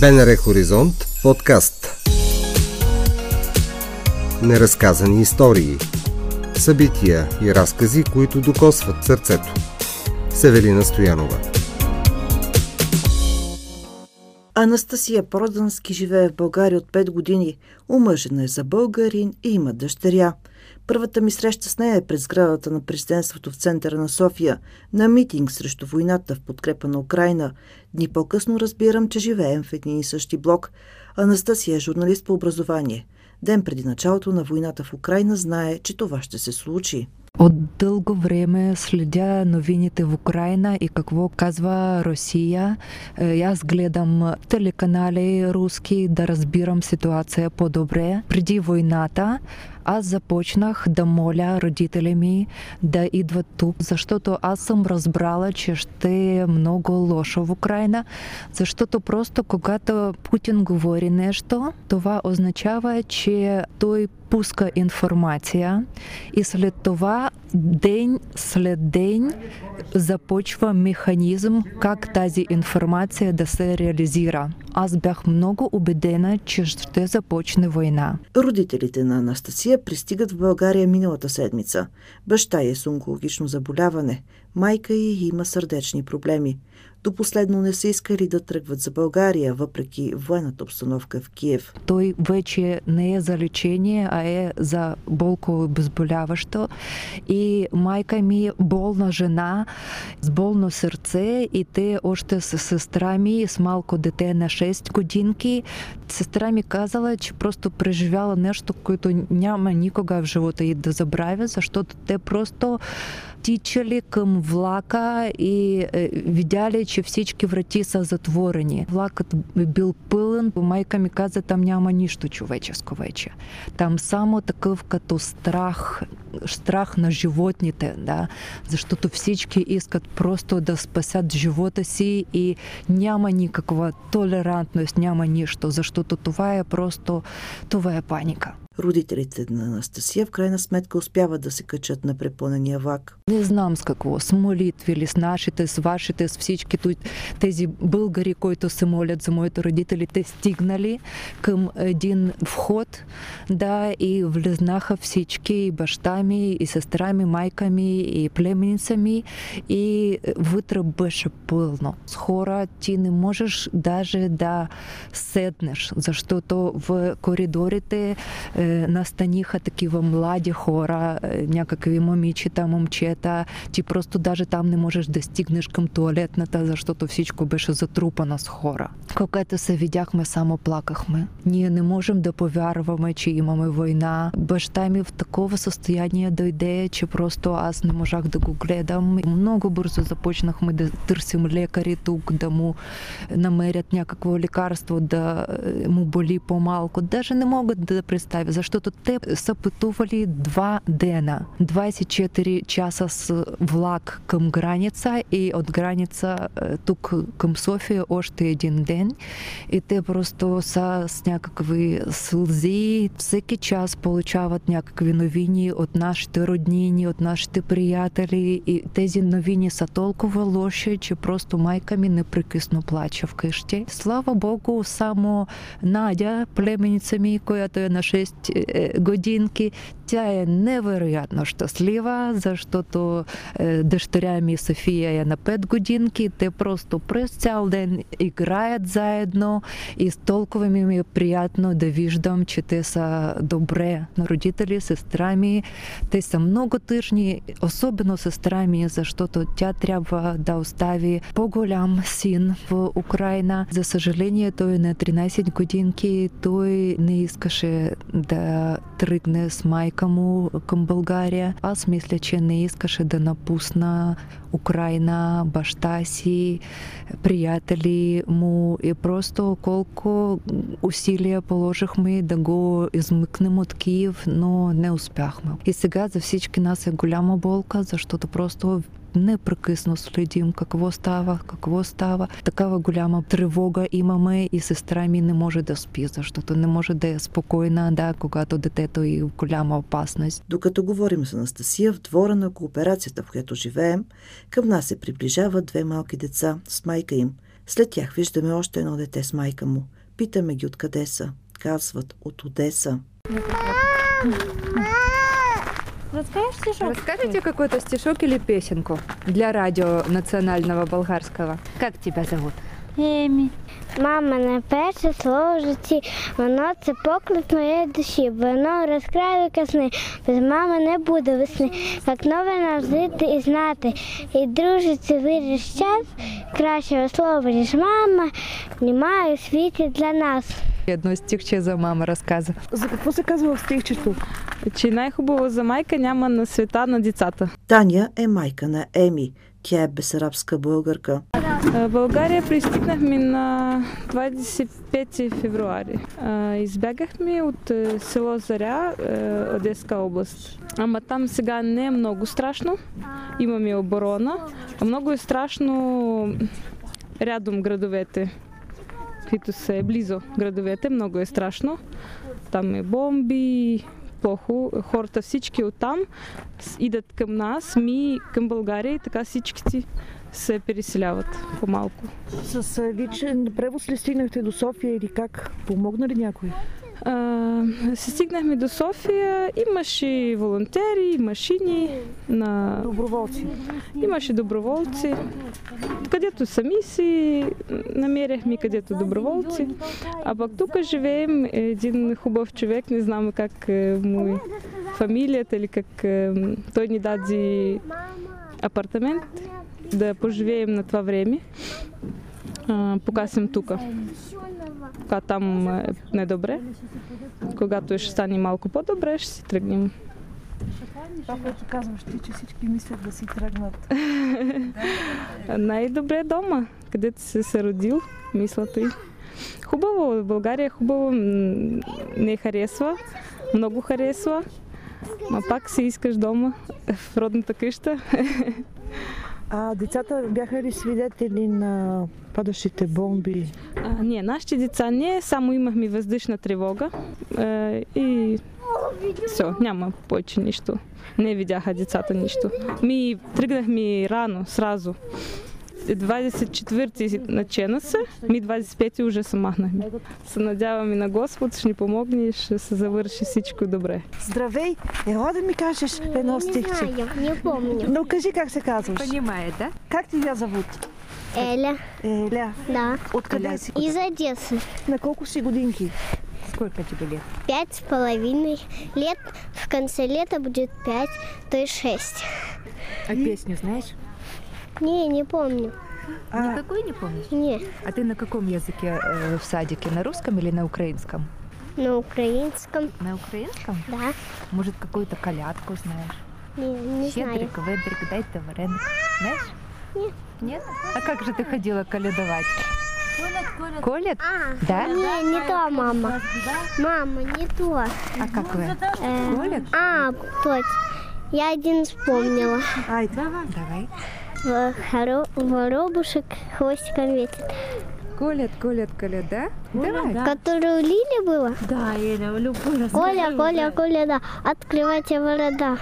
БНР Хоризонт подкаст. Неразказани истории. Събития и разкази, които докосват сърцето. Северина Стоянова Анастасия Продански живее в България от 5 години. Омъжена е за българин и има дъщеря – Първата ми среща с нея е пред сградата на президентството в центъра на София, на митинг срещу войната в подкрепа на Украина. Дни по-късно разбирам, че живеем в един и същи блок. Анастасия е журналист по образование. Ден преди началото на войната в Украина знае, че това ще се случи. От дълго време следя новините в Украина и какво казва Русия. Е, аз гледам телеканали руски да разбирам ситуация по-добре. Преди войната аз започнах да моля родители ми да идват тук, защото аз съм разбрала, че ще е много лошо в Украина, защото просто когато Путин говори нещо, това означава, че той пуска информация и след това ден след ден започва механизъм как тази информация да се реализира. Аз бях много убедена, че ще започне война. Родителите на Анастасия пристигат в България миналата седмица. Баща е с онкологично заболяване. Майка й има сърдечни проблеми. До последно не са искали да тръгват за България, въпреки военната обстановка в Киев. Той вече не е за лечение, а е за болко обезболяващо. И майка ми е болна жена с болно сърце и те още с сестра ми, с малко дете на 6 годинки. Сестра ми казала, че просто преживяла нещо, което няма никога в живота и да забравя, защото те просто тичали към влака и е, видяли, че всички врати са затворени. Влакът е бил пълен. Майка ми каза, там няма нищо човеческо вече. Там само такъв като страх, страх на животните, да, защото всички искат просто да спасят живота си и няма никаква толерантност, няма нищо, защото това е просто, това е паника. Родителите на Анастасия в крайна сметка успяват да се качат на препълнения влак. Не знам с какво, с молитви ли, с нашите, с вашите, с всички тези българи, които се молят за моите родители, те стигнали към един вход, да, и влезнаха всички, и баща ми, и сестра ми, майка ми, и племеница ми, и вътре беше пълно. С хора ти не можеш даже да седнеш, защото в коридорите е, настаниха такива млади хора, някакви момичета, момчета. Ти просто даже там не можеш да стигнеш към туалетната, защото всичко беше затрупано с хора. Когато се видяхме, само плакахме. Ние не можем да повярваме, че имаме война. Баща ми в такова състояние дойде, че просто аз не можах да го гледам. Много бързо започнахме да търсим лекари тук, да му намерят някакво лекарство, да му боли по-малко. Даже не могат да представя защото те са пътували два дена, 24 часа с влак към граница и от граница тук към София още един ден. И те просто са с някакви сълзи. Всеки час получават някакви новини от нашите роднини, от нашите приятели. И тези новини са толкова лоши, че просто майка ми непрекъсно плаче вкъщи. Слава Богу, само Надя, племеница ми, която е на 6 е, годинки. Тя е невероятно щастлива, защото е, дъщеря ми София е на 5 годинки. Те просто през цял ден играят заедно и толкова ми е приятно да виждам, че те са добре на родители, сестра ми. Те са много тъжни, особено сестра ми, защото тя трябва да остави по-голям син в Украина. За съжаление, той е на 13 годинки. Той не искаше да тръгне с майка му към България. Аз мисля, че не искаше да напусна Украина, баща си, приятели му и просто колко усилия положихме да го измъкнем от Киев, но не успяхме. И сега за всички нас е голяма болка, защото просто непрекъсно следим какво става, какво става. Такава голяма тревога имаме и сестра ми не може да спи, защото не може да е спокойна, да, когато детето е в голяма опасност. Докато говорим с Анастасия в двора на кооперацията, в която живеем, към нас се приближават две малки деца с майка им. След тях виждаме още едно дете с майка му. Питаме ги откъде са. Казват от Одеса. Расскажешь стишок? Расскажите какой-то стишок или песенку для радио национального болгарского. Как тебя зовут? Емі. Мама на перше слово в житті, воно це поклик моєї душі, воно розкрає сни, без мами не буде весни. Як нове нам жити і знати, і дружиться виріш час, кращого слова, ніж мама, немає у світі для нас. Одно стихче за мама разказа. За какво се казва в стихчето? Че най-хубаво за майка няма на света на децата. Таня е майка на Еми. Тя е бесарабска българка. България пристигнахме на 25 февруари. Избягахме от село Заря, Одеска област. Ама там сега не е много страшно. Имаме оборона. А много е страшно рядом градовете, които са близо градовете. Много е страшно. Там е бомби, плохо. Хората всички оттам идат към нас, ми към България и така всички се переселяват по-малко. С личен превоз ли стигнахте до София или как? Помогна ли някой? Се стигнахме до София, имаше волонтери, машини на... Доброволци. Имаше доброволци. Където сами си намеряхме където доброволци. А пък тук живеем един хубав човек, не знам как му е фамилията или как той ни даде апартамент да поживеем на това време, пока съм тук. Пока там е недобре. Когато ще стане малко по-добре, ще си тръгнем. Това, което казваш ти, че всички мислят да си тръгнат. Най-добре е дома, където си се родил, мислата и. Хубаво, България е хубаво, не харесва, много харесва, ма пак си искаш дома, в родната къща. А децата бяха ли свидетели на падащите бомби? А, не, нашите деца не, само имахме въздушна тревога е, и все, няма повече нищо. Не видяха децата нищо. Ми тръгнахме рано, сразу. 24-ти начена се, ми 25-ти уже се махнахме. Се надяваме на Господ, ще ни помогне и ще се завърши всичко добре. Здравей! Ела да ми кажеш едно стихче. Не не помню. Но кажи как се казваш. Понимает, да? Как ти я зовут? Эля, Еля. да. Откъде си? Из Одессы. На колко си годинки? Сколько тебе лет? Пять с половиной лет. В конце лета будет пять, то есть шесть. А песню знаешь? Не, не помню. А, Никакой не помнишь? Не, А ты на каком языке э, в садике? На русском или на украинском? на украинском, На украинском? да. Может, какую-то колядку знаешь? Не, не знаю. Щедрик, ведрик, дай-то вареник. Знаешь? Нет. Нет? А как же ты ходила колядовать? Колят? А, Да? не, не то, мама. Мама, не то. А как вы? Э, Колят? а, точно. Я один вспомнила. айде. Давай. В хоро- Воробушек хвостиком ветит. Колят, колят, колят, да? Давай. Которую Лили было? Да, Эля, любой раз. Коля, Коля, Коля, да. Открывайте ворота.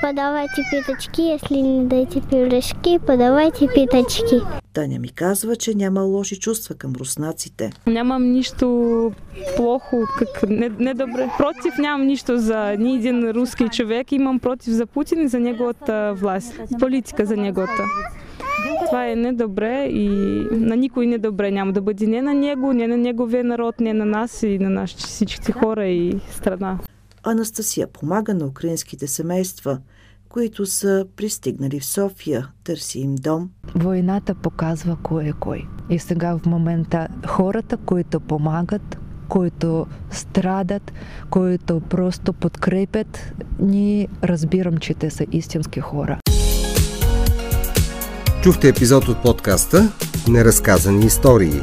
Подавайте пятачки, если не дайте пирожки, подавайте пятачки. Таня ми казва, че няма лоши чувства към руснаците. Нямам нищо плохо, как не, недобре. Против нямам нищо за ни един руски човек. Имам против за Путин и за неговата власт. Политика за неговата. Това е недобре и на никой недобре няма да бъде не на него, не на неговия народ, не на нас и на нашите всичките хора и страна. Анастасия помага на украинските семейства, които са пристигнали в София. Търси им дом. Войната показва кой е кой. И сега в момента хората, които помагат, които страдат, които просто подкрепят, ни разбирам, че те са истински хора. Чухте епизод от подкаста Неразказани истории.